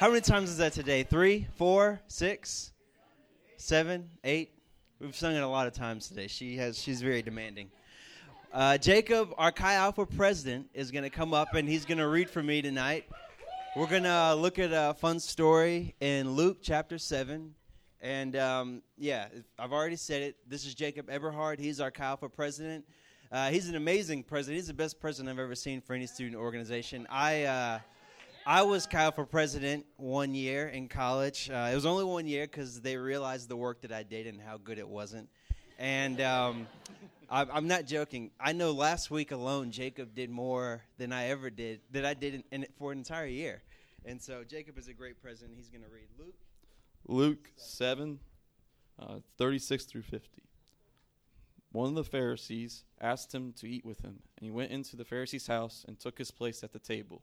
How many times is that today? Three, four, six, seven, eight? We've sung it a lot of times today. She has. She's very demanding. Uh, Jacob, our Chi Alpha president, is going to come up and he's going to read for me tonight. We're going to look at a fun story in Luke chapter 7. And um, yeah, I've already said it. This is Jacob Eberhard. He's our Chi Alpha president. Uh, he's an amazing president. He's the best president I've ever seen for any student organization. I. Uh, I was Chi Alpha president one year in college. Uh, it was only one year because they realized the work that I did and how good it wasn't. And um, I, I'm not joking. I know last week alone, Jacob did more than I ever did that I did in, in for an entire year. And so Jacob is a great president. He's going to read Luke. Luke 7, uh, 36 through 50. One of the Pharisees asked him to eat with him, and he went into the Pharisee's house and took his place at the table.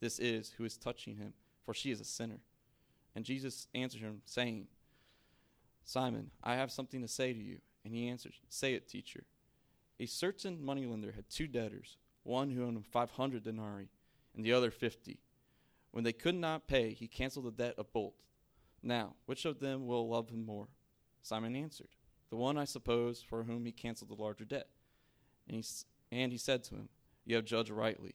this is who is touching him, for she is a sinner. And Jesus answered him, saying, Simon, I have something to say to you. And he answered, Say it, teacher. A certain moneylender had two debtors, one who owed him five hundred denarii, and the other fifty. When they could not pay, he canceled the debt of both. Now, which of them will love him more? Simon answered, The one, I suppose, for whom he canceled the larger debt. And he, and he said to him, You have judged rightly.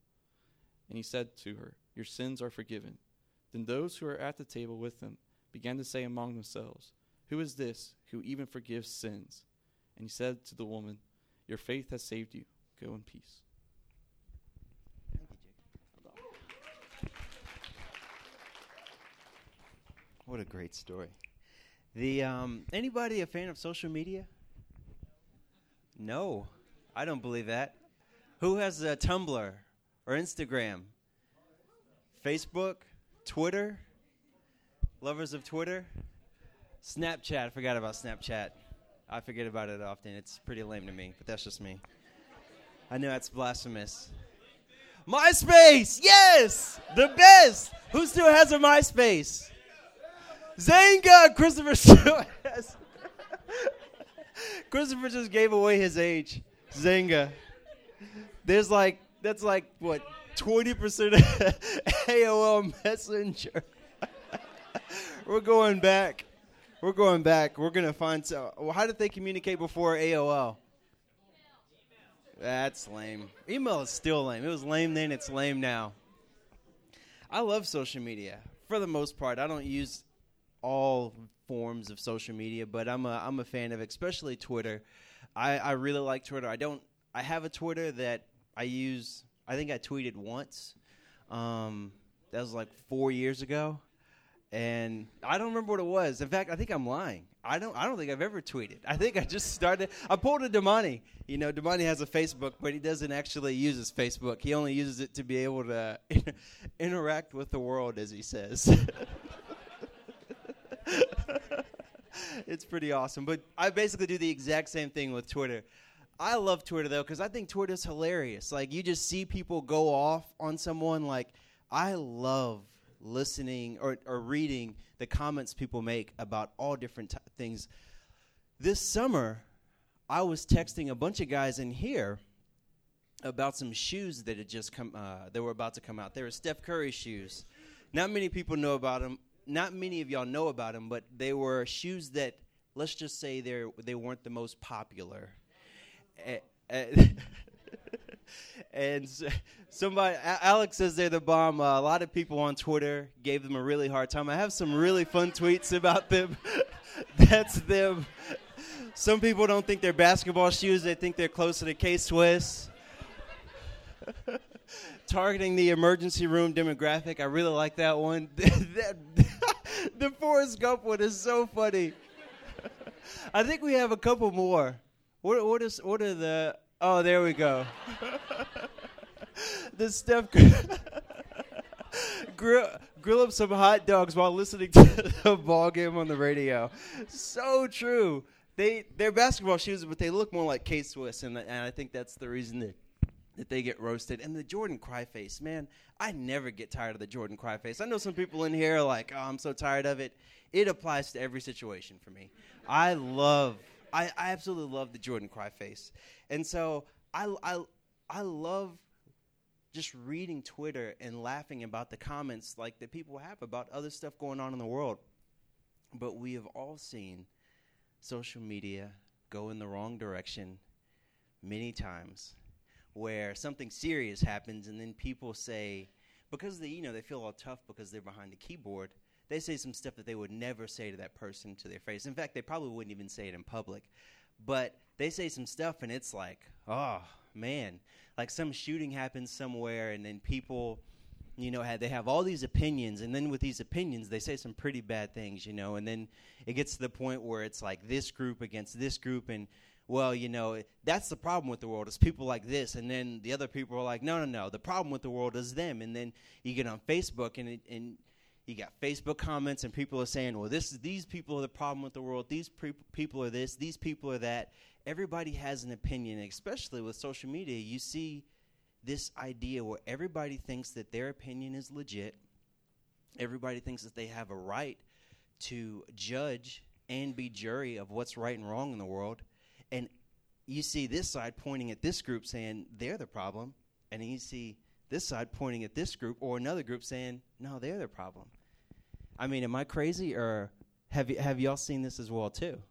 And he said to her, Your sins are forgiven. Then those who were at the table with them began to say among themselves, Who is this who even forgives sins? And he said to the woman, Your faith has saved you. Go in peace. What a great story. The um, anybody a fan of social media? No, I don't believe that. Who has a Tumblr or Instagram, Facebook, Twitter, lovers of Twitter, Snapchat. I forgot about Snapchat. I forget about it often. It's pretty lame to me, but that's just me. I know that's blasphemous. MySpace, yes, the best. Who still has a MySpace? Xanga, Christopher still has. Christopher just gave away his age. Xanga. There's like that's like what twenty percent of AOL Messenger. We're going back. We're going back. We're gonna find. So, well, how did they communicate before AOL? Email. That's lame. Email is still lame. It was lame then. It's lame now. I love social media for the most part. I don't use all forms of social media, but I'm a I'm a fan of especially Twitter. I, I really like Twitter. I don't. I have a Twitter that I use. I think I tweeted once. Um, that was like four years ago, and I don't remember what it was. In fact, I think I'm lying. I don't. I don't think I've ever tweeted. I think I just started. I pulled a Damani. You know, Damani has a Facebook, but he doesn't actually use his Facebook. He only uses it to be able to interact with the world, as he says. it's pretty awesome. But I basically do the exact same thing with Twitter. I love Twitter though because I think Twitter's hilarious. Like you just see people go off on someone. Like I love listening or, or reading the comments people make about all different t- things. This summer, I was texting a bunch of guys in here about some shoes that had just come. Uh, they were about to come out. They were Steph Curry shoes. Not many people know about them. Not many of y'all know about them, but they were shoes that let's just say they they weren't the most popular and somebody, Alex says they're the bomb. Uh, a lot of people on Twitter gave them a really hard time. I have some really fun tweets about them. That's them. Some people don't think they're basketball shoes. They think they're closer to the K Swiss. Targeting the emergency room demographic. I really like that one. that, the Forrest Gump one is so funny. I think we have a couple more. What, what is what are the? Oh, there we go. the Steph grill, grill up some hot dogs while listening to the ball game on the radio. So true. They they're basketball shoes, but they look more like K Swiss, and, and I think that's the reason that that they get roasted. And the Jordan cry face, man, I never get tired of the Jordan cry face. I know some people in here are like, oh, I'm so tired of it. It applies to every situation for me. I love, I, I absolutely love the Jordan cry face. And so I, I, I love just reading Twitter and laughing about the comments like that people have about other stuff going on in the world. But we have all seen social media go in the wrong direction many times where something serious happens and then people say because they you know they feel all tough because they're behind the keyboard they say some stuff that they would never say to that person to their face. In fact they probably wouldn't even say it in public. But they say some stuff and it's like oh man. Like some shooting happens somewhere and then people you know they have all these opinions and then with these opinions they say some pretty bad things you know and then it gets to the point where it's like this group against this group and well, you know, that's the problem with the world is people like this, and then the other people are like, no, no, no, the problem with the world is them, and then you get on Facebook and it, and you got Facebook comments, and people are saying, well, this is these people are the problem with the world, these pre- people are this, these people are that. Everybody has an opinion, especially with social media. You see this idea where everybody thinks that their opinion is legit. Everybody thinks that they have a right to judge and be jury of what's right and wrong in the world and you see this side pointing at this group saying they're the problem, and you see this side pointing at this group or another group saying no, they're the problem. I mean, am I crazy, or have you have y'all seen this as well too?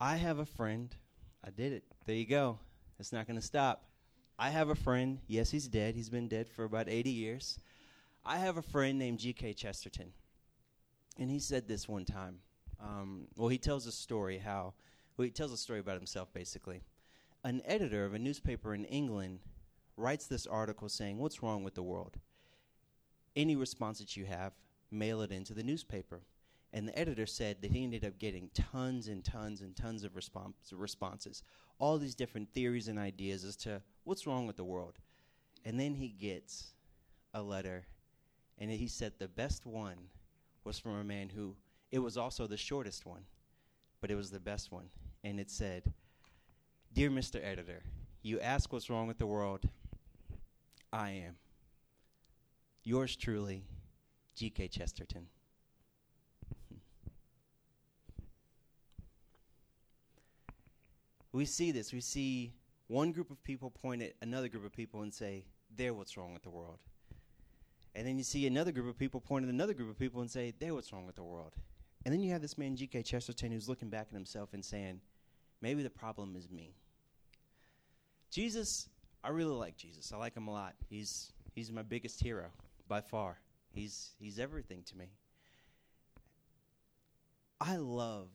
I have a friend. I did it. There you go. It's not going to stop. I have a friend. Yes, he's dead. He's been dead for about 80 years. I have a friend named G.K. Chesterton. And he said this one time. Um, well, he tells a story how, well, he tells a story about himself basically. An editor of a newspaper in England writes this article saying, What's wrong with the world? Any response that you have, mail it into the newspaper. And the editor said that he ended up getting tons and tons and tons of response, responses, all these different theories and ideas as to what's wrong with the world. And then he gets a letter, and he said the best one was from a man who it was also the shortest one, but it was the best one. And it said, Dear Mr. Editor, you ask what's wrong with the world. I am. Yours truly, G.K. Chesterton. we see this. We see one group of people point at another group of people and say, They're what's wrong with the world. And then you see another group of people point at another group of people and say, They're what's wrong with the world. And then you have this man, G.K. Chesterton, who's looking back at himself and saying, maybe the problem is me. Jesus, I really like Jesus. I like him a lot. He's, he's my biggest hero by far. He's, he's everything to me. I love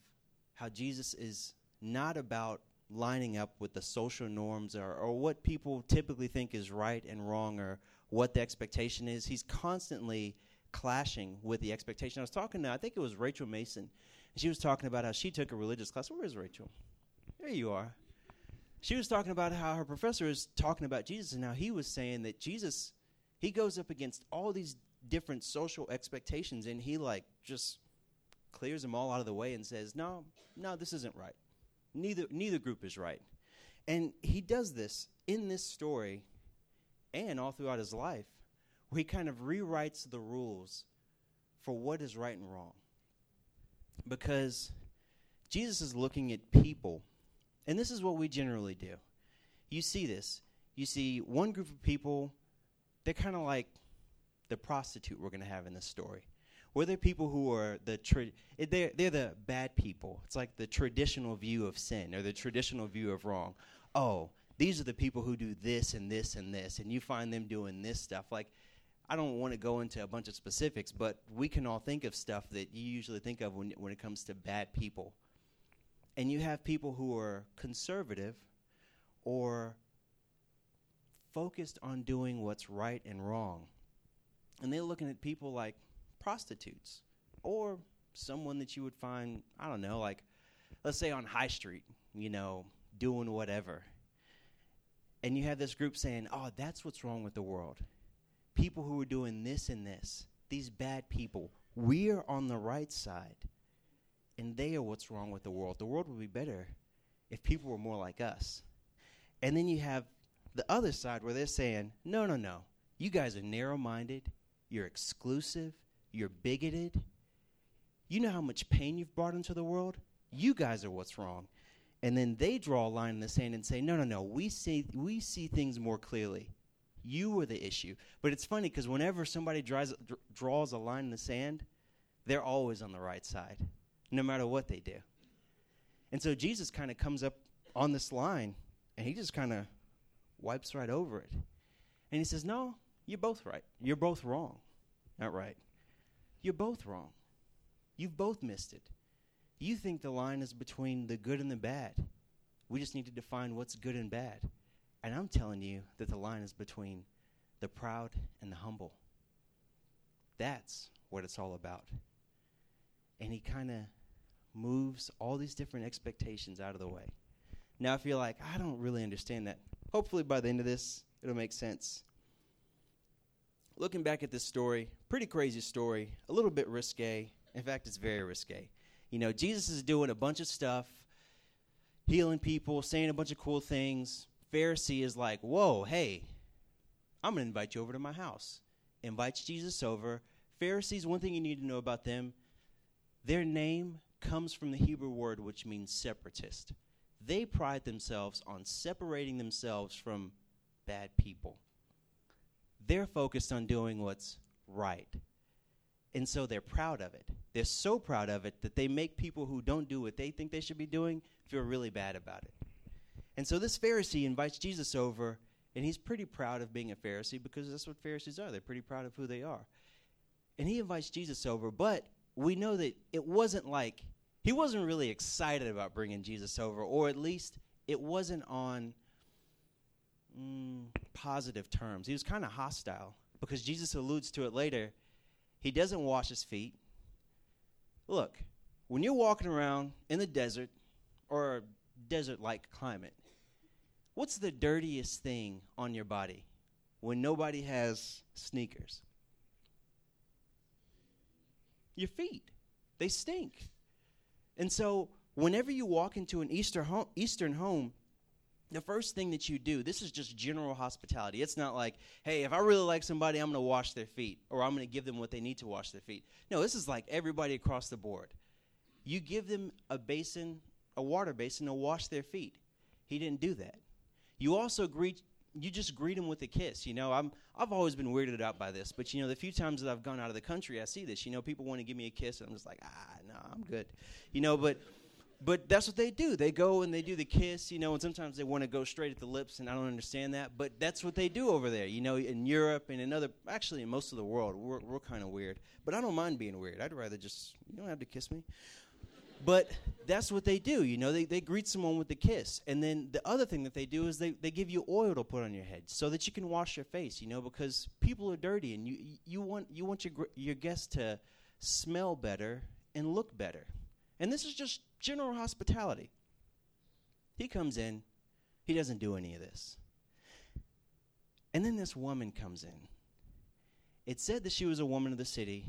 how Jesus is not about lining up with the social norms or, or what people typically think is right and wrong or what the expectation is. He's constantly clashing with the expectation. I was talking to, I think it was Rachel Mason, and she was talking about how she took a religious class. Where is Rachel? There you are. She was talking about how her professor is talking about Jesus, and how he was saying that Jesus, he goes up against all these different social expectations, and he like just clears them all out of the way and says, "No, no, this isn't right. Neither neither group is right." And he does this in this story and all throughout his life where he kind of rewrites the rules for what is right and wrong. Because Jesus is looking at people, and this is what we generally do. You see this. You see one group of people, they're kind of like the prostitute we're going to have in this story. Where they're people who are the tra- they're they're the bad people. It's like the traditional view of sin or the traditional view of wrong. oh, these are the people who do this and this and this, and you find them doing this stuff. Like, I don't want to go into a bunch of specifics, but we can all think of stuff that you usually think of when, when it comes to bad people. And you have people who are conservative or focused on doing what's right and wrong. And they're looking at people like prostitutes or someone that you would find, I don't know, like, let's say on High Street, you know, doing whatever. And you have this group saying, oh, that's what's wrong with the world. People who are doing this and this, these bad people, we're on the right side. And they are what's wrong with the world. The world would be better if people were more like us. And then you have the other side where they're saying, no, no, no. You guys are narrow minded. You're exclusive. You're bigoted. You know how much pain you've brought into the world? You guys are what's wrong. And then they draw a line in the sand and say, no, no, no. We see, we see things more clearly. You were the issue. But it's funny because whenever somebody draws, draws a line in the sand, they're always on the right side, no matter what they do. And so Jesus kind of comes up on this line and he just kind of wipes right over it. And he says, No, you're both right. You're both wrong. Not right. You're both wrong. You've both missed it. You think the line is between the good and the bad. We just need to define what's good and bad. And I'm telling you that the line is between the proud and the humble. That's what it's all about. And he kind of moves all these different expectations out of the way. Now, if you're like, I don't really understand that, hopefully by the end of this, it'll make sense. Looking back at this story, pretty crazy story, a little bit risque. In fact, it's very risque. You know, Jesus is doing a bunch of stuff, healing people, saying a bunch of cool things. Pharisee is like, whoa, hey, I'm going to invite you over to my house. Invites Jesus over. Pharisees, one thing you need to know about them, their name comes from the Hebrew word which means separatist they pride themselves on separating themselves from bad people. They're focused on doing what's right. And so they're proud of it. They're so proud of it that they make people who don't do what they think they should be doing feel really bad about it. And so this Pharisee invites Jesus over, and he's pretty proud of being a Pharisee because that's what Pharisees are. They're pretty proud of who they are. And he invites Jesus over, but we know that it wasn't like he wasn't really excited about bringing Jesus over, or at least it wasn't on mm, positive terms. He was kind of hostile because Jesus alludes to it later. He doesn't wash his feet. Look, when you're walking around in the desert or a desert like climate, what's the dirtiest thing on your body when nobody has sneakers? Your feet. They stink. And so, whenever you walk into an Easter home, Eastern home, the first thing that you do, this is just general hospitality. It's not like, hey, if I really like somebody, I'm going to wash their feet or I'm going to give them what they need to wash their feet. No, this is like everybody across the board. You give them a basin, a water basin to wash their feet. He didn't do that. You also greet you just greet them with a kiss. You know, I'm I've always been weirded out by this, but you know, the few times that I've gone out of the country, I see this. You know, people want to give me a kiss, and I'm just like, ah, no, I'm good. You know, but but that's what they do. They go and they do the kiss, you know, and sometimes they want to go straight at the lips, and I don't understand that, but that's what they do over there. You know, in Europe and in other, actually in most of the world, we're we're kind of weird. But I don't mind being weird. I'd rather just you don't have to kiss me. But that's what they do, you know. They, they greet someone with a kiss. And then the other thing that they do is they, they give you oil to put on your head so that you can wash your face, you know, because people are dirty and you, you want, you want your, your guests to smell better and look better. And this is just general hospitality. He comes in, he doesn't do any of this. And then this woman comes in. It said that she was a woman of the city.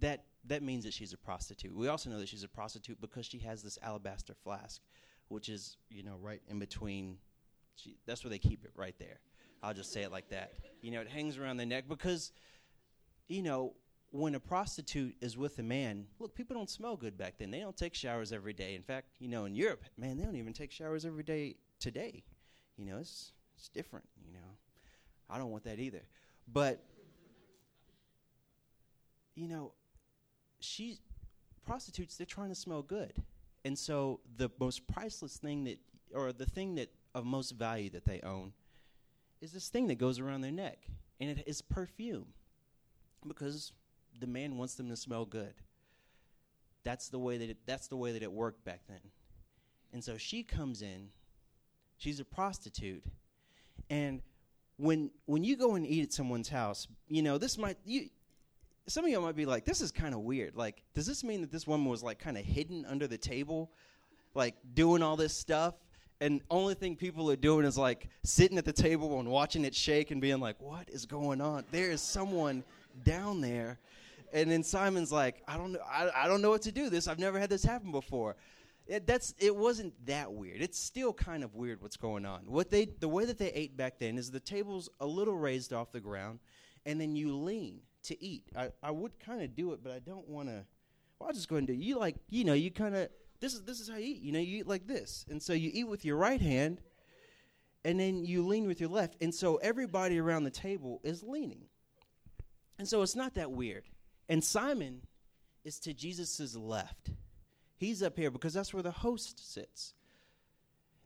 That that means that she's a prostitute. We also know that she's a prostitute because she has this alabaster flask, which is, you know, right in between. She, that's where they keep it, right there. I'll just say it like that. You know, it hangs around the neck because, you know, when a prostitute is with a man, look, people don't smell good back then. They don't take showers every day. In fact, you know, in Europe, man, they don't even take showers every day today. You know, it's it's different. You know, I don't want that either. But you know, she prostitutes they're trying to smell good and so the most priceless thing that or the thing that of most value that they own is this thing that goes around their neck, and it is perfume because the man wants them to smell good. That's the way that it, that's the way that it worked back then. And so she comes in. She's a prostitute, and when when you go and eat at someone's house, you know this might you. Some of y'all might be like, "This is kind of weird." Like, does this mean that this woman was like kind of hidden under the table, like doing all this stuff? and only thing people are doing is like sitting at the table and watching it shake and being like, "What is going on?" There is someone down there, and then Simon's like, "I don't know, I, I don't know what to do. This I've never had this happen before." It, that's it wasn't that weird. It's still kind of weird what's going on. What they the way that they ate back then is the table's a little raised off the ground, and then you lean to eat. I, I would kind of do it, but I don't want to. Well, I'll just go and do. You like you know you kind of this is this is how you eat. You know, you eat like this, and so you eat with your right hand, and then you lean with your left, and so everybody around the table is leaning, and so it's not that weird. And Simon is to Jesus's left. He's up here because that's where the host sits.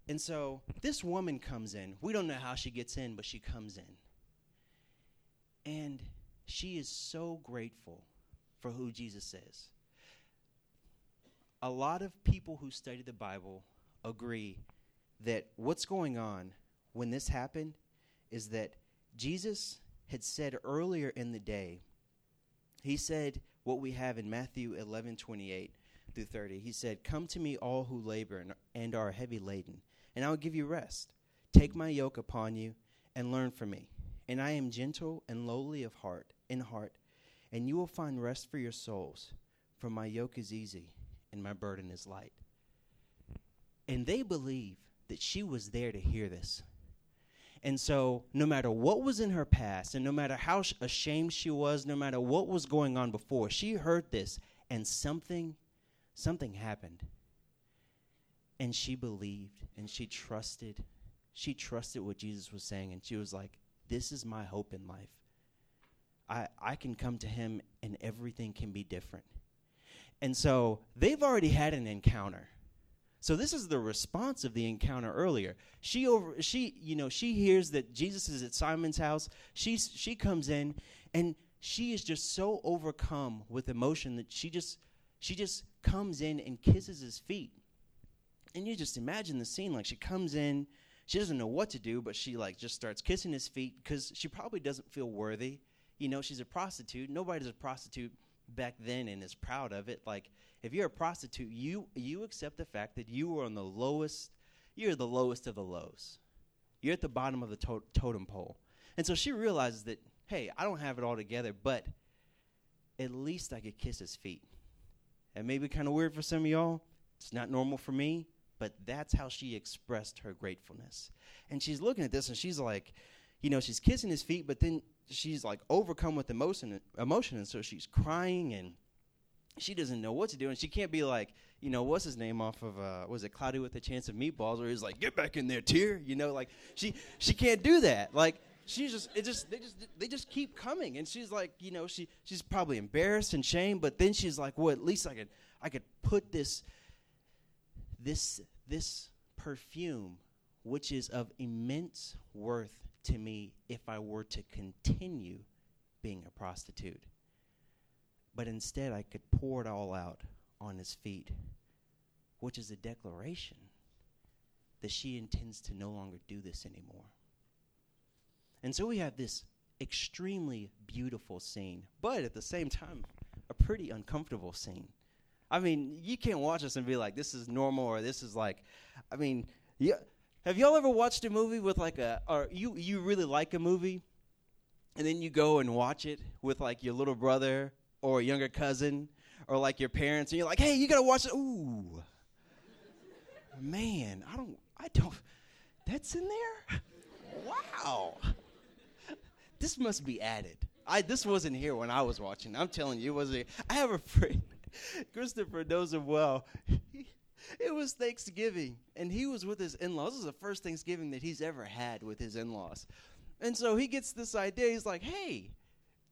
And so this woman comes in. We don't know how she gets in, but she comes in. And she is so grateful for who Jesus is a lot of people who study the Bible agree that what's going on when this happened is that Jesus had said earlier in the day, he said what we have in Matthew 11 28 through 30. He said, Come to me, all who labor and, are heavy laden, and I will give you rest. Take my yoke upon you and learn from me. And I am gentle and lowly of heart, in heart, and you will find rest for your souls, for my yoke is easy and my burden is light. And they believe that she was there to hear this. And so, no matter what was in her past, and no matter how ashamed she was, no matter what was going on before, she heard this, and something, something happened. And she believed, and she trusted. She trusted what Jesus was saying, and she was like, This is my hope in life. I, I can come to him, and everything can be different. And so they've already had an encounter. So this is the response of the encounter earlier. She over she you know she hears that Jesus is at Simon's house. She she comes in and she is just so overcome with emotion that she just she just comes in and kisses his feet. And you just imagine the scene like she comes in, she doesn't know what to do, but she like just starts kissing his feet cuz she probably doesn't feel worthy. You know, she's a prostitute. Nobody's a prostitute back then and is proud of it. Like if you're a prostitute, you you accept the fact that you are on the lowest. You're the lowest of the lows. You're at the bottom of the to- totem pole. And so she realizes that hey, I don't have it all together, but at least I could kiss his feet. That may be kind of weird for some of y'all. It's not normal for me, but that's how she expressed her gratefulness. And she's looking at this and she's like, you know, she's kissing his feet, but then she's like overcome with emotion, emotion, and so she's crying and she doesn't know what to do, and she can't be like, you know, what's his name off of uh, was it Cloudy with a Chance of Meatballs, where he's like, get back in there, tear, you know, like she she can't do that, like. She's just it just they just they just keep coming and she's like you know she she's probably embarrassed and shame but then she's like well at least I could I could put this this this perfume which is of immense worth to me if I were to continue being a prostitute. But instead, I could pour it all out on his feet, which is a declaration that she intends to no longer do this anymore. And so we have this extremely beautiful scene, but at the same time, a pretty uncomfortable scene. I mean, you can't watch this and be like, this is normal or this is like, I mean, yeah, have y'all ever watched a movie with like a, or you you really like a movie, and then you go and watch it with like your little brother or a younger cousin or like your parents, and you're like, hey, you gotta watch it. Ooh, man, I don't, I don't. That's in there. Wow, this must be added. I this wasn't here when I was watching. I'm telling you, it wasn't. I have a friend, Christopher knows him well it was Thanksgiving, and he was with his in laws. This is the first Thanksgiving that he's ever had with his in laws. And so he gets this idea. He's like, hey,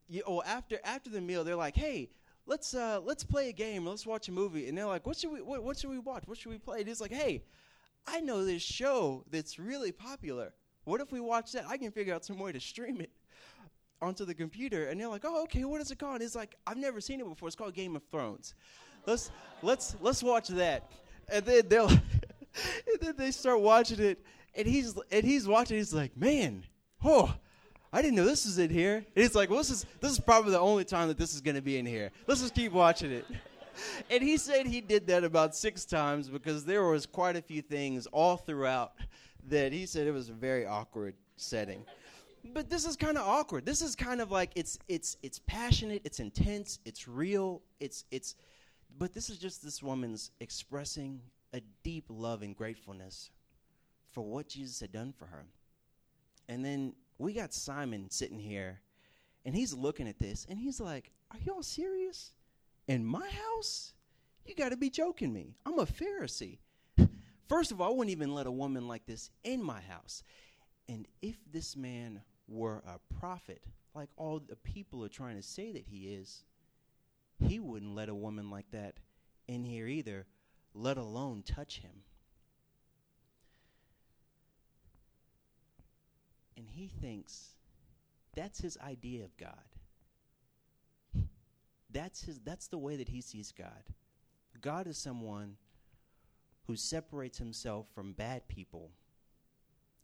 you, oh, after after the meal, they're like, hey, let's uh, let's play a game. Let's watch a movie. And they're like, what should we what, what should we watch? What should we play? And he's like, hey, I know this show that's really popular. What if we watch that? I can figure out some way to stream it onto the computer. And they're like, oh, okay, what is it called? It's like, I've never seen it before. It's called Game of Thrones. Let's let's let's watch that. And then they'll and then they start watching it, and he's and he's watching. He's like, man, oh, I didn't know this was in here. And he's like, well, this is this is probably the only time that this is going to be in here. Let's just keep watching it. And he said he did that about six times because there was quite a few things all throughout that he said it was a very awkward setting. But this is kind of awkward. This is kind of like it's it's it's passionate, it's intense, it's real, it's it's but this is just this woman's expressing a deep love and gratefulness for what Jesus had done for her. And then we got Simon sitting here, and he's looking at this, and he's like, Are y'all serious? In my house? You got to be joking me. I'm a Pharisee. First of all, I wouldn't even let a woman like this in my house. And if this man were a prophet, like all the people are trying to say that he is, he wouldn't let a woman like that in here either, let alone touch him. And he thinks that's his idea of God. That's his that's the way that he sees God. God is someone who separates himself from bad people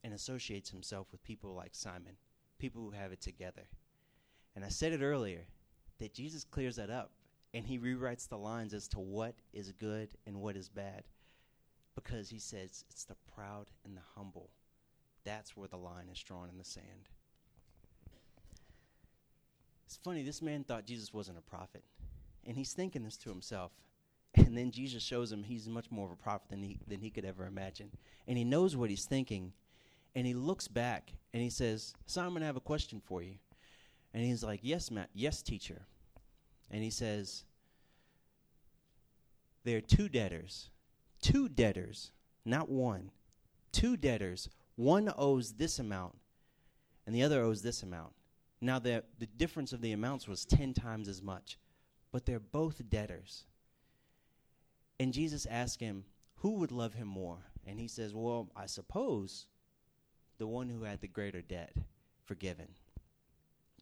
and associates himself with people like Simon, people who have it together. And I said it earlier that Jesus clears that up and he rewrites the lines as to what is good and what is bad because he says it's the proud and the humble. That's where the line is drawn in the sand. It's funny, this man thought Jesus wasn't a prophet. And he's thinking this to himself. And then Jesus shows him he's much more of a prophet than he, than he could ever imagine. And he knows what he's thinking. And he looks back and he says, Simon, I have a question for you. And he's like, Yes, Matt. Yes, teacher. And he says, There are two debtors. Two debtors, not one. Two debtors. One owes this amount, and the other owes this amount. Now, the, the difference of the amounts was 10 times as much, but they're both debtors. And Jesus asked him, Who would love him more? And he says, Well, I suppose the one who had the greater debt forgiven.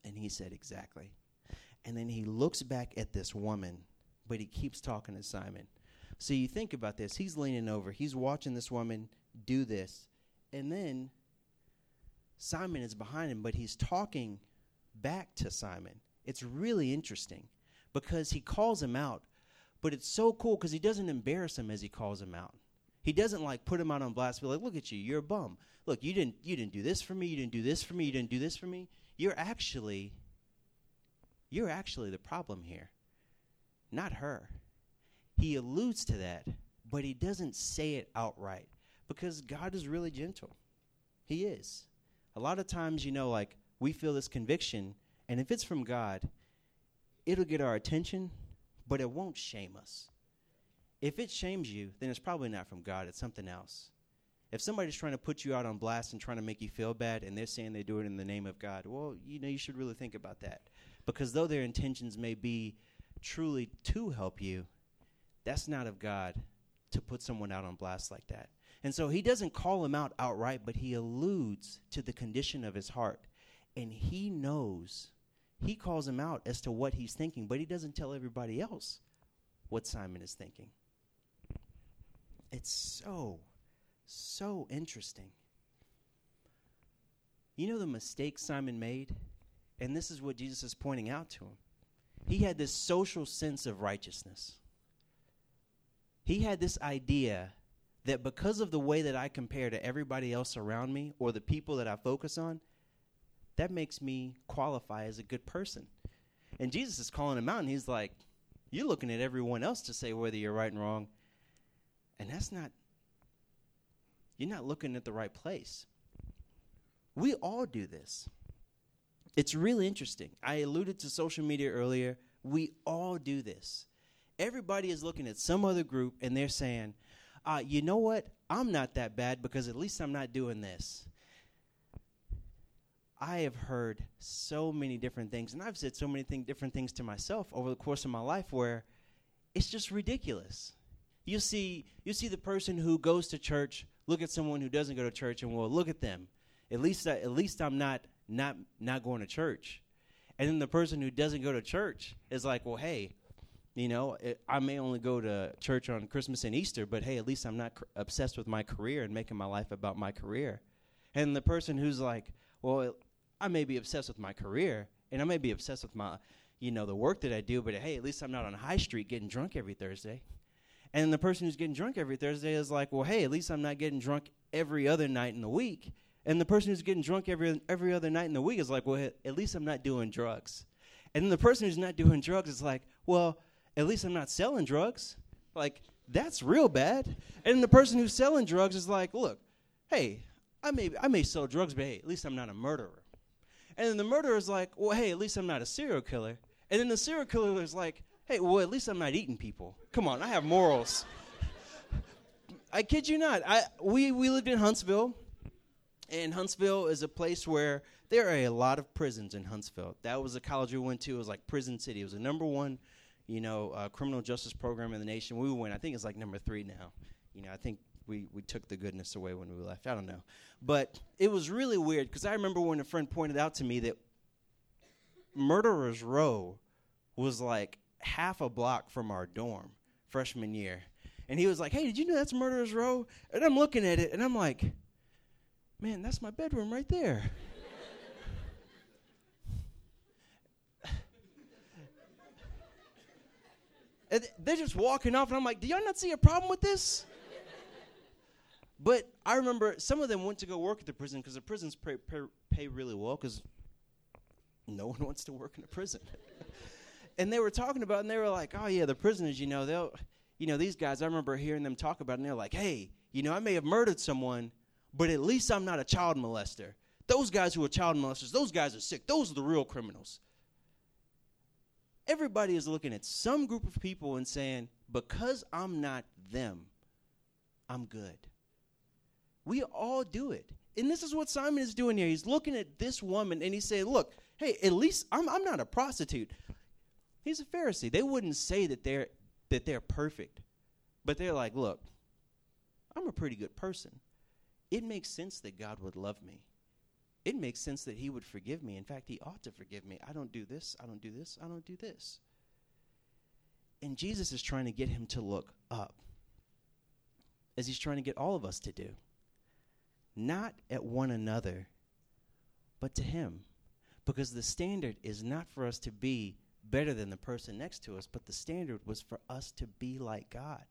And he said, Exactly. And then he looks back at this woman, but he keeps talking to Simon. So you think about this. He's leaning over, he's watching this woman do this. And then Simon is behind him, but he's talking back to Simon. It's really interesting because he calls him out, but it's so cool because he doesn't embarrass him as he calls him out. He doesn't like put him out on blast. Be like, look at you, you're a bum. Look, you didn't you didn't do this for me. You didn't do this for me. You didn't do this for me. You're actually you're actually the problem here, not her. He alludes to that, but he doesn't say it outright because God is really gentle. He is. A lot of times, you know, like we feel this conviction, and if it's from God, it'll get our attention, but it won't shame us. If it shames you, then it's probably not from God, it's something else. If somebody's trying to put you out on blast and trying to make you feel bad and they're saying they do it in the name of God, well, you know, you should really think about that. Because though their intentions may be truly to help you, that's not of God to put someone out on blast like that. And so he doesn't call him out outright, but he alludes to the condition of his heart and he knows. He calls him out as to what he's thinking, but he doesn't tell everybody else what Simon is thinking. It's so, so interesting. You know the mistake Simon made? And this is what Jesus is pointing out to him. He had this social sense of righteousness. He had this idea that because of the way that I compare to everybody else around me or the people that I focus on, that makes me qualify as a good person. And Jesus is calling him out, and he's like, You're looking at everyone else to say whether you're right and wrong. And that's not, you're not looking at the right place. We all do this. It's really interesting. I alluded to social media earlier. We all do this. Everybody is looking at some other group and they're saying, uh, you know what? I'm not that bad because at least I'm not doing this. I have heard so many different things, and I've said so many different things to myself over the course of my life where it's just ridiculous. You see, you see the person who goes to church look at someone who doesn't go to church and well, look at them. At least, I, at least I'm not not not going to church. And then the person who doesn't go to church is like, well, hey, you know, it, I may only go to church on Christmas and Easter, but hey, at least I'm not cr- obsessed with my career and making my life about my career. And the person who's like, well, I may be obsessed with my career and I may be obsessed with my, you know, the work that I do, but hey, at least I'm not on High Street getting drunk every Thursday. And the person who's getting drunk every Thursday is like, well, hey, at least I'm not getting drunk every other night in the week. And the person who's getting drunk every every other night in the week is like, well, at least I'm not doing drugs. And then the person who's not doing drugs is like, well, at least I'm not selling drugs. Like, that's real bad. And the person who's selling drugs is like, look, hey, I may I may sell drugs, but hey, at least I'm not a murderer. And then the murderer is like, well, hey, at least I'm not a serial killer. And then the serial killer is like, hey, well, at least I'm not eating people. Come on, I have morals. I kid you not. I we we lived in Huntsville and Huntsville is a place where there are a lot of prisons in Huntsville. That was a college we went to. It was like Prison City. It was the number one, you know, uh, criminal justice program in the nation. We went. I think it's like number three now. You know, I think we we took the goodness away when we left. I don't know, but it was really weird because I remember when a friend pointed out to me that Murderers Row was like half a block from our dorm freshman year, and he was like, "Hey, did you know that's Murderers Row?" And I'm looking at it, and I'm like man, that's my bedroom right there. they're just walking off, and I'm like, do y'all not see a problem with this? but I remember some of them went to go work at the prison because the prisons pay, pay, pay really well because no one wants to work in a prison. And they were talking about, and they were like, oh, yeah, the prisoners, you know, they'll, you know, these guys, I remember hearing them talk about it, and they're like, hey, you know, I may have murdered someone, but at least I'm not a child molester. Those guys who are child molesters, those guys are sick. Those are the real criminals. Everybody is looking at some group of people and saying, because I'm not them, I'm good. We all do it. And this is what Simon is doing here. He's looking at this woman and he's saying, Look, hey, at least I'm, I'm not a prostitute. He's a Pharisee. They wouldn't say that they're that they're perfect. But they're like, look, I'm a pretty good person it makes sense that God would love me. It makes sense that He would forgive me. In fact, He ought to forgive me. I don't do this, I don't do this, I don't do this. And Jesus is trying to get him to look up, as He's trying to get all of us to do. Not at one another, but to Him. Because the standard is not for us to be better than the person next to us, but the standard was for us to be like God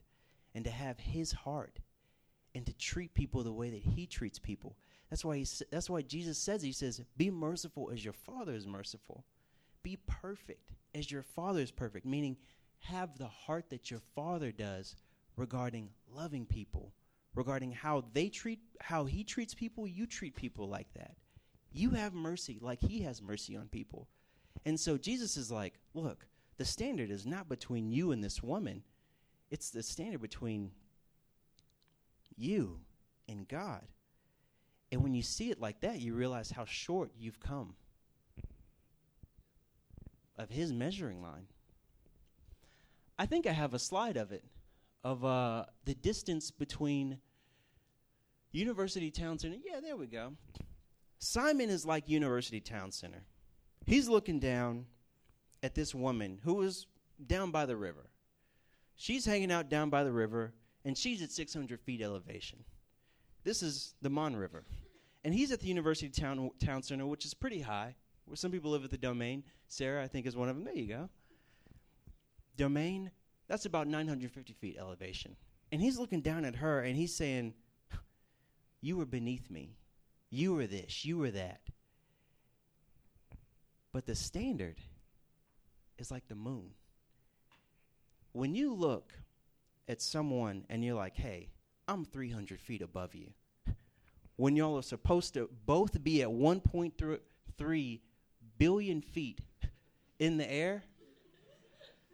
and to have His heart and to treat people the way that he treats people. That's why he, that's why Jesus says he says, "Be merciful as your Father is merciful. Be perfect as your Father is perfect." Meaning, have the heart that your Father does regarding loving people, regarding how they treat how he treats people, you treat people like that. You have mercy like he has mercy on people. And so Jesus is like, "Look, the standard is not between you and this woman. It's the standard between you and God. And when you see it like that, you realize how short you've come of His measuring line. I think I have a slide of it, of uh, the distance between University Town Center. Yeah, there we go. Simon is like University Town Center. He's looking down at this woman who is down by the river. She's hanging out down by the river and she's at 600 feet elevation. This is the Mon River. And he's at the University Town, Town Center, which is pretty high, where some people live at the Domain. Sarah, I think, is one of them. There you go. Domain, that's about 950 feet elevation. And he's looking down at her and he's saying, You were beneath me. You were this. You were that. But the standard is like the moon. When you look at someone and you're like, hey, I'm 300 feet above you, when y'all are supposed to both be at 1.3 billion feet in the air,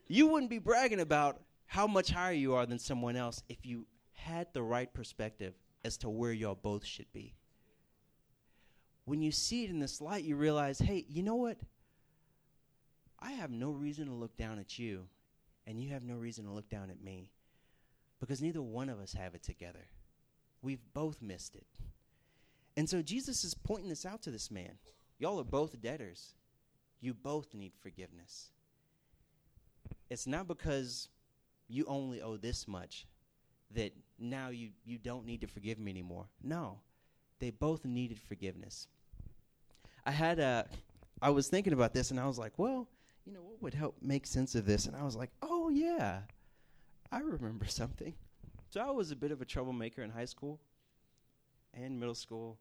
you wouldn't be bragging about how much higher you are than someone else if you had the right perspective as to where y'all both should be. When you see it in this light, you realize, hey, you know what? I have no reason to look down at you, and you have no reason to look down at me because neither one of us have it together. We've both missed it. And so Jesus is pointing this out to this man. Y'all are both debtors. You both need forgiveness. It's not because you only owe this much that now you, you don't need to forgive me anymore. No, they both needed forgiveness. I had a, I was thinking about this and I was like, well, you know, what would help make sense of this? And I was like, oh, yeah, I remember something. So I was a bit of a troublemaker in high school and middle school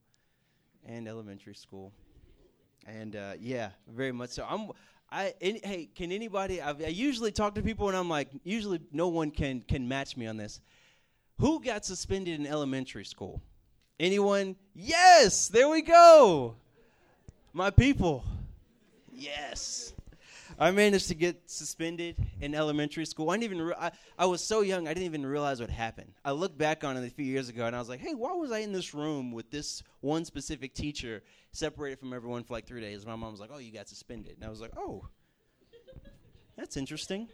and elementary school. And uh, yeah, very much so. I'm. I any, hey, can anybody? I've, I usually talk to people, and I'm like, usually no one can can match me on this. Who got suspended in elementary school? Anyone? Yes, there we go. My people. Yes. I managed to get suspended in elementary school. I didn't even. Re- I, I was so young, I didn't even realize what happened. I looked back on it a few years ago, and I was like, "Hey, why was I in this room with this one specific teacher, separated from everyone for like three days?" My mom was like, "Oh, you got suspended," and I was like, "Oh, that's interesting."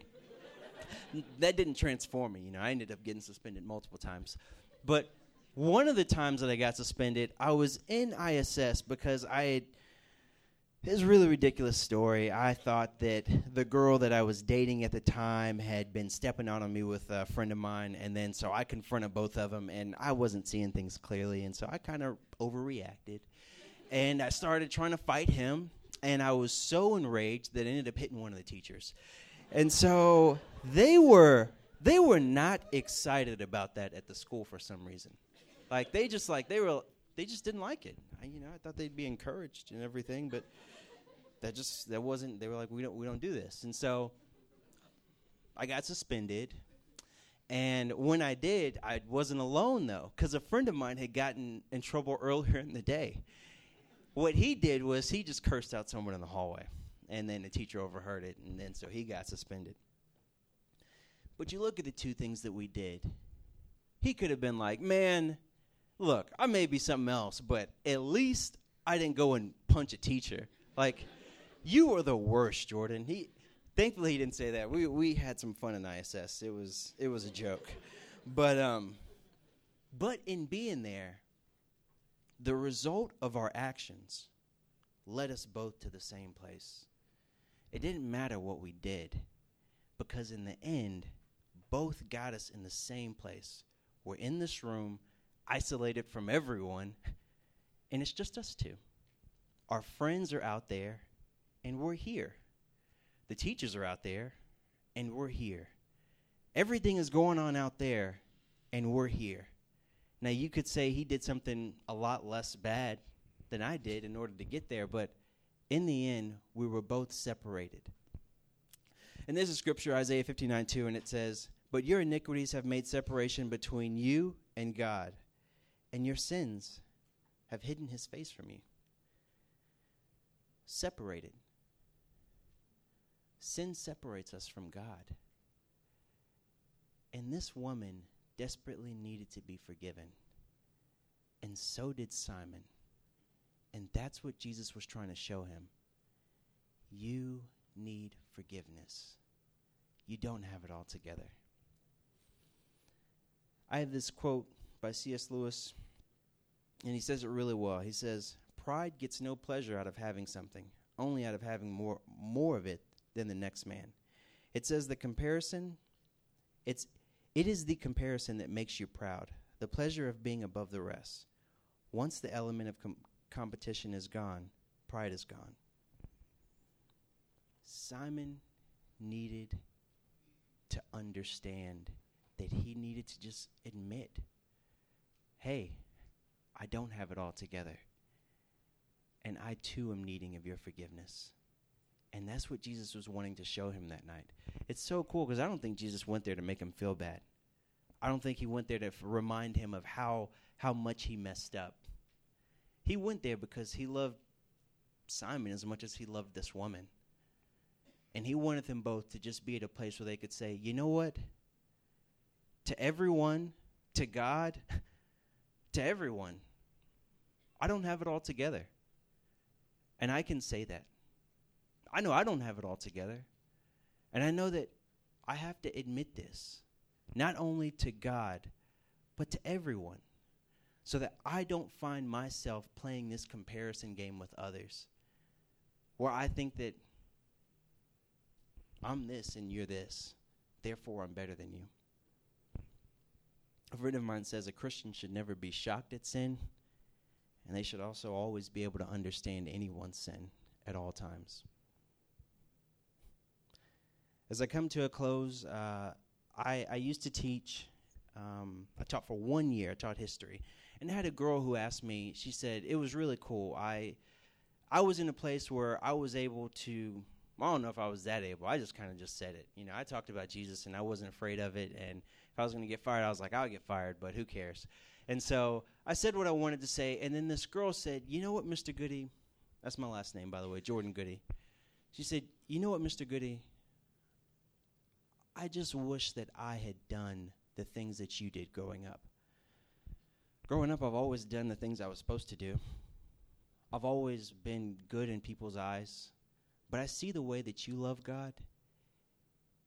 that didn't transform me. You know, I ended up getting suspended multiple times, but one of the times that I got suspended, I was in ISS because I had it's a really ridiculous story. I thought that the girl that I was dating at the time had been stepping out on me with a friend of mine, and then so I confronted both of them, and I wasn't seeing things clearly, and so I kind of overreacted. And I started trying to fight him, and I was so enraged that I ended up hitting one of the teachers. And so they were they were not excited about that at the school for some reason. Like they just like they were they just didn't like it. I, you know, I thought they'd be encouraged and everything, but that just that wasn't. They were like, we don't we don't do this, and so I got suspended. And when I did, I wasn't alone though, because a friend of mine had gotten in trouble earlier in the day. What he did was he just cursed out someone in the hallway, and then the teacher overheard it, and then so he got suspended. But you look at the two things that we did. He could have been like, man, look, I may be something else, but at least I didn't go and punch a teacher. Like, you are the worst, Jordan. He, thankfully, he didn't say that. We we had some fun in ISS. It was it was a joke, but um, but in being there, the result of our actions led us both to the same place. It didn't matter what we did, because in the end, both got us in the same place. We're in this room, isolated from everyone, and it's just us two. Our friends are out there, and we're here. The teachers are out there, and we're here. Everything is going on out there, and we're here. Now, you could say he did something a lot less bad than I did in order to get there, but in the end, we were both separated. And there's a scripture, Isaiah 59 2, and it says, But your iniquities have made separation between you and God, and your sins have hidden his face from you. Separated. Sin separates us from God. And this woman desperately needed to be forgiven. And so did Simon. And that's what Jesus was trying to show him. You need forgiveness. You don't have it all together. I have this quote by C.S. Lewis, and he says it really well. He says, Pride gets no pleasure out of having something, only out of having more, more of it than the next man. It says the comparison, it's, it is the comparison that makes you proud, the pleasure of being above the rest. Once the element of com- competition is gone, pride is gone. Simon needed to understand that he needed to just admit hey, I don't have it all together. And I too am needing of your forgiveness. And that's what Jesus was wanting to show him that night. It's so cool because I don't think Jesus went there to make him feel bad. I don't think he went there to f- remind him of how, how much he messed up. He went there because he loved Simon as much as he loved this woman. And he wanted them both to just be at a place where they could say, you know what? To everyone, to God, to everyone, I don't have it all together. And I can say that. I know I don't have it all together. And I know that I have to admit this, not only to God, but to everyone. so that I don't find myself playing this comparison game with others where I think that I'm this and you're this, therefore I'm better than you. A friend of mine says a Christian should never be shocked at sin, and they should also always be able to understand anyone's sin at all times. As I come to a close, uh, I, I used to teach. Um, I taught for one year. I taught history, and I had a girl who asked me. She said it was really cool. I I was in a place where I was able to. I don't know if I was that able. I just kind of just said it. You know, I talked about Jesus and I wasn't afraid of it. And if I was going to get fired, I was like, I'll get fired, but who cares? And so I said what I wanted to say. And then this girl said, You know what, Mr. Goody? That's my last name, by the way, Jordan Goody. She said, You know what, Mr. Goody? I just wish that I had done the things that you did growing up. Growing up, I've always done the things I was supposed to do. I've always been good in people's eyes, but I see the way that you love God,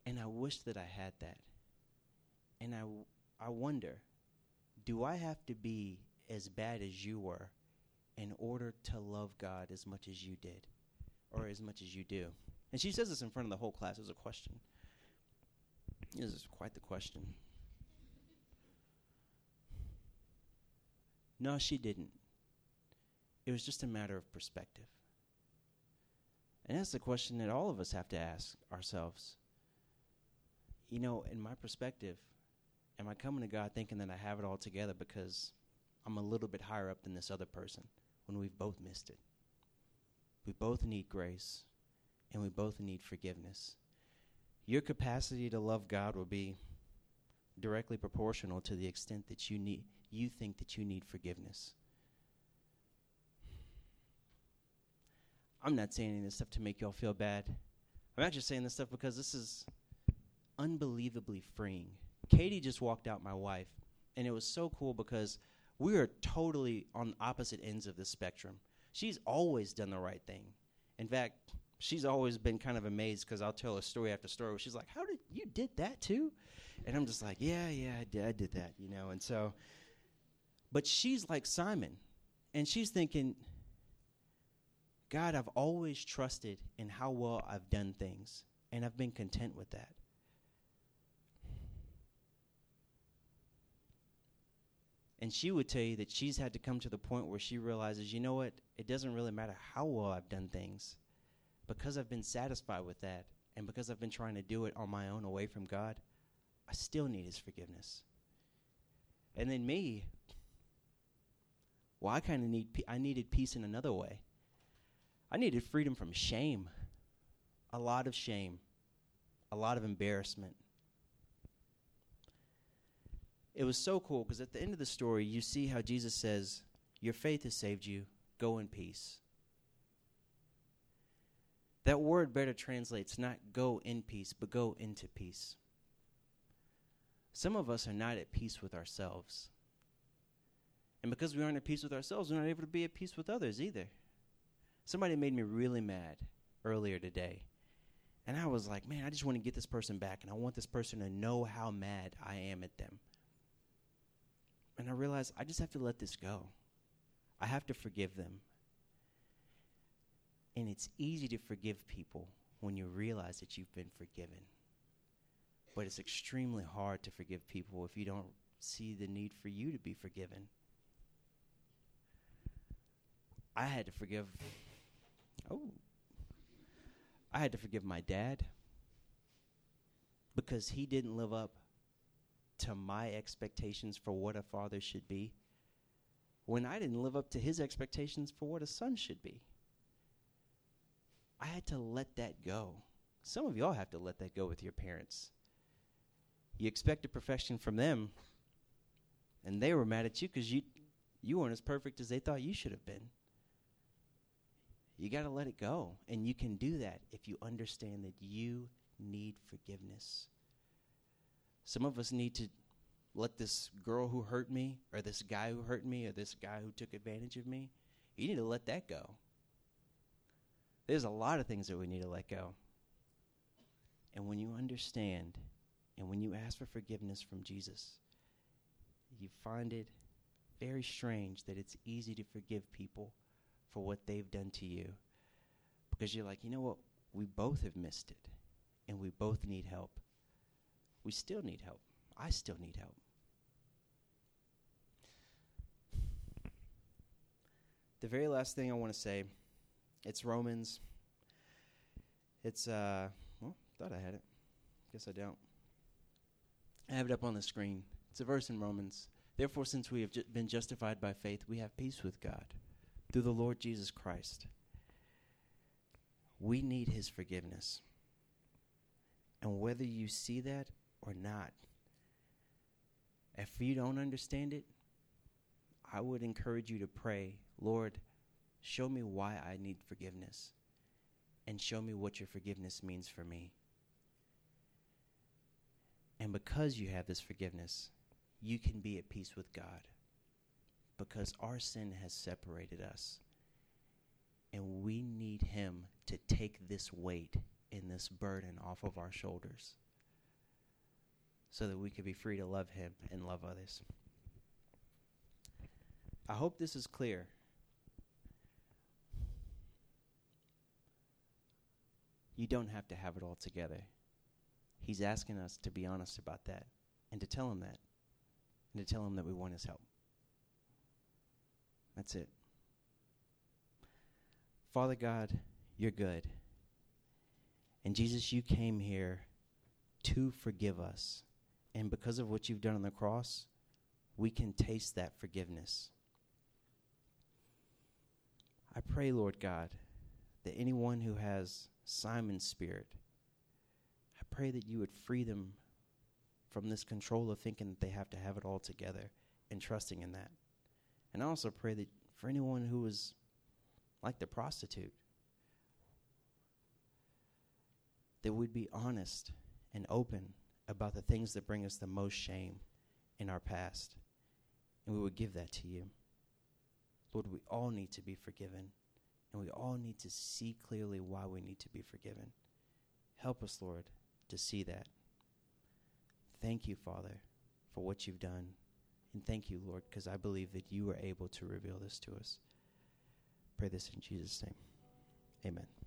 and I wish that I had that. And I, I wonder, do I have to be as bad as you were in order to love God as much as you did, or as much as you do? And she says this in front of the whole class as a question. This is quite the question. No, she didn't. It was just a matter of perspective. And that's the question that all of us have to ask ourselves. You know, in my perspective, am I coming to God thinking that I have it all together because I'm a little bit higher up than this other person when we've both missed it? We both need grace and we both need forgiveness. Your capacity to love God will be directly proportional to the extent that you need you think that you need forgiveness. I'm not saying any of this stuff to make y'all feel bad. I'm actually saying this stuff because this is unbelievably freeing. Katie just walked out, my wife, and it was so cool because we are totally on opposite ends of the spectrum. She's always done the right thing. In fact, she's always been kind of amazed because I'll tell a story after story where she's like, "How did you did that too?" And I'm just like, "Yeah, yeah, I did, I did that," you know. And so, but she's like Simon, and she's thinking, God, I've always trusted in how well I've done things, and I've been content with that. And she would tell you that she's had to come to the point where she realizes, you know what? It doesn't really matter how well I've done things. Because I've been satisfied with that, and because I've been trying to do it on my own away from God, I still need His forgiveness. And then me, well, I kind of need, pe- I needed peace in another way. I needed freedom from shame, a lot of shame, a lot of embarrassment. It was so cool because at the end of the story, you see how Jesus says, Your faith has saved you. Go in peace. That word better translates not go in peace, but go into peace. Some of us are not at peace with ourselves. And because we aren't at peace with ourselves, we're not able to be at peace with others either. Somebody made me really mad earlier today. And I was like, man, I just want to get this person back, and I want this person to know how mad I am at them. And I realized I just have to let this go. I have to forgive them. And it's easy to forgive people when you realize that you've been forgiven. But it's extremely hard to forgive people if you don't see the need for you to be forgiven. I had to forgive Oh. I had to forgive my dad because he didn't live up to my expectations for what a father should be when I didn't live up to his expectations for what a son should be. I had to let that go. Some of y'all have to let that go with your parents. You expected perfection from them, and they were mad at you because you, you weren't as perfect as they thought you should have been. You got to let it go. And you can do that if you understand that you need forgiveness. Some of us need to let this girl who hurt me, or this guy who hurt me, or this guy who took advantage of me, you need to let that go. There's a lot of things that we need to let go. And when you understand, and when you ask for forgiveness from Jesus, you find it very strange that it's easy to forgive people for what they've done to you because you're like, you know what? We both have missed it and we both need help. We still need help. I still need help. The very last thing I want to say, it's Romans. It's uh well, thought I had it. Guess I don't. I have it up on the screen. It's a verse in Romans. Therefore, since we have ju- been justified by faith, we have peace with God through the Lord Jesus Christ. We need his forgiveness. And whether you see that or not, if you don't understand it, I would encourage you to pray, Lord, show me why I need forgiveness and show me what your forgiveness means for me. And because you have this forgiveness, you can be at peace with God because our sin has separated us. And we need Him to take this weight and this burden off of our shoulders so that we could be free to love Him and love others. I hope this is clear. You don't have to have it all together. He's asking us to be honest about that and to tell Him that and to tell Him that we want His help. That's it. Father God, you're good. And Jesus, you came here to forgive us. And because of what you've done on the cross, we can taste that forgiveness. I pray, Lord God, that anyone who has Simon's spirit, I pray that you would free them from this control of thinking that they have to have it all together and trusting in that. And I also pray that for anyone who is like the prostitute, that we'd be honest and open about the things that bring us the most shame in our past. And we would give that to you. Lord, we all need to be forgiven. And we all need to see clearly why we need to be forgiven. Help us, Lord, to see that. Thank you, Father, for what you've done. And thank you, Lord, because I believe that you are able to reveal this to us. Pray this in Jesus' name. Amen.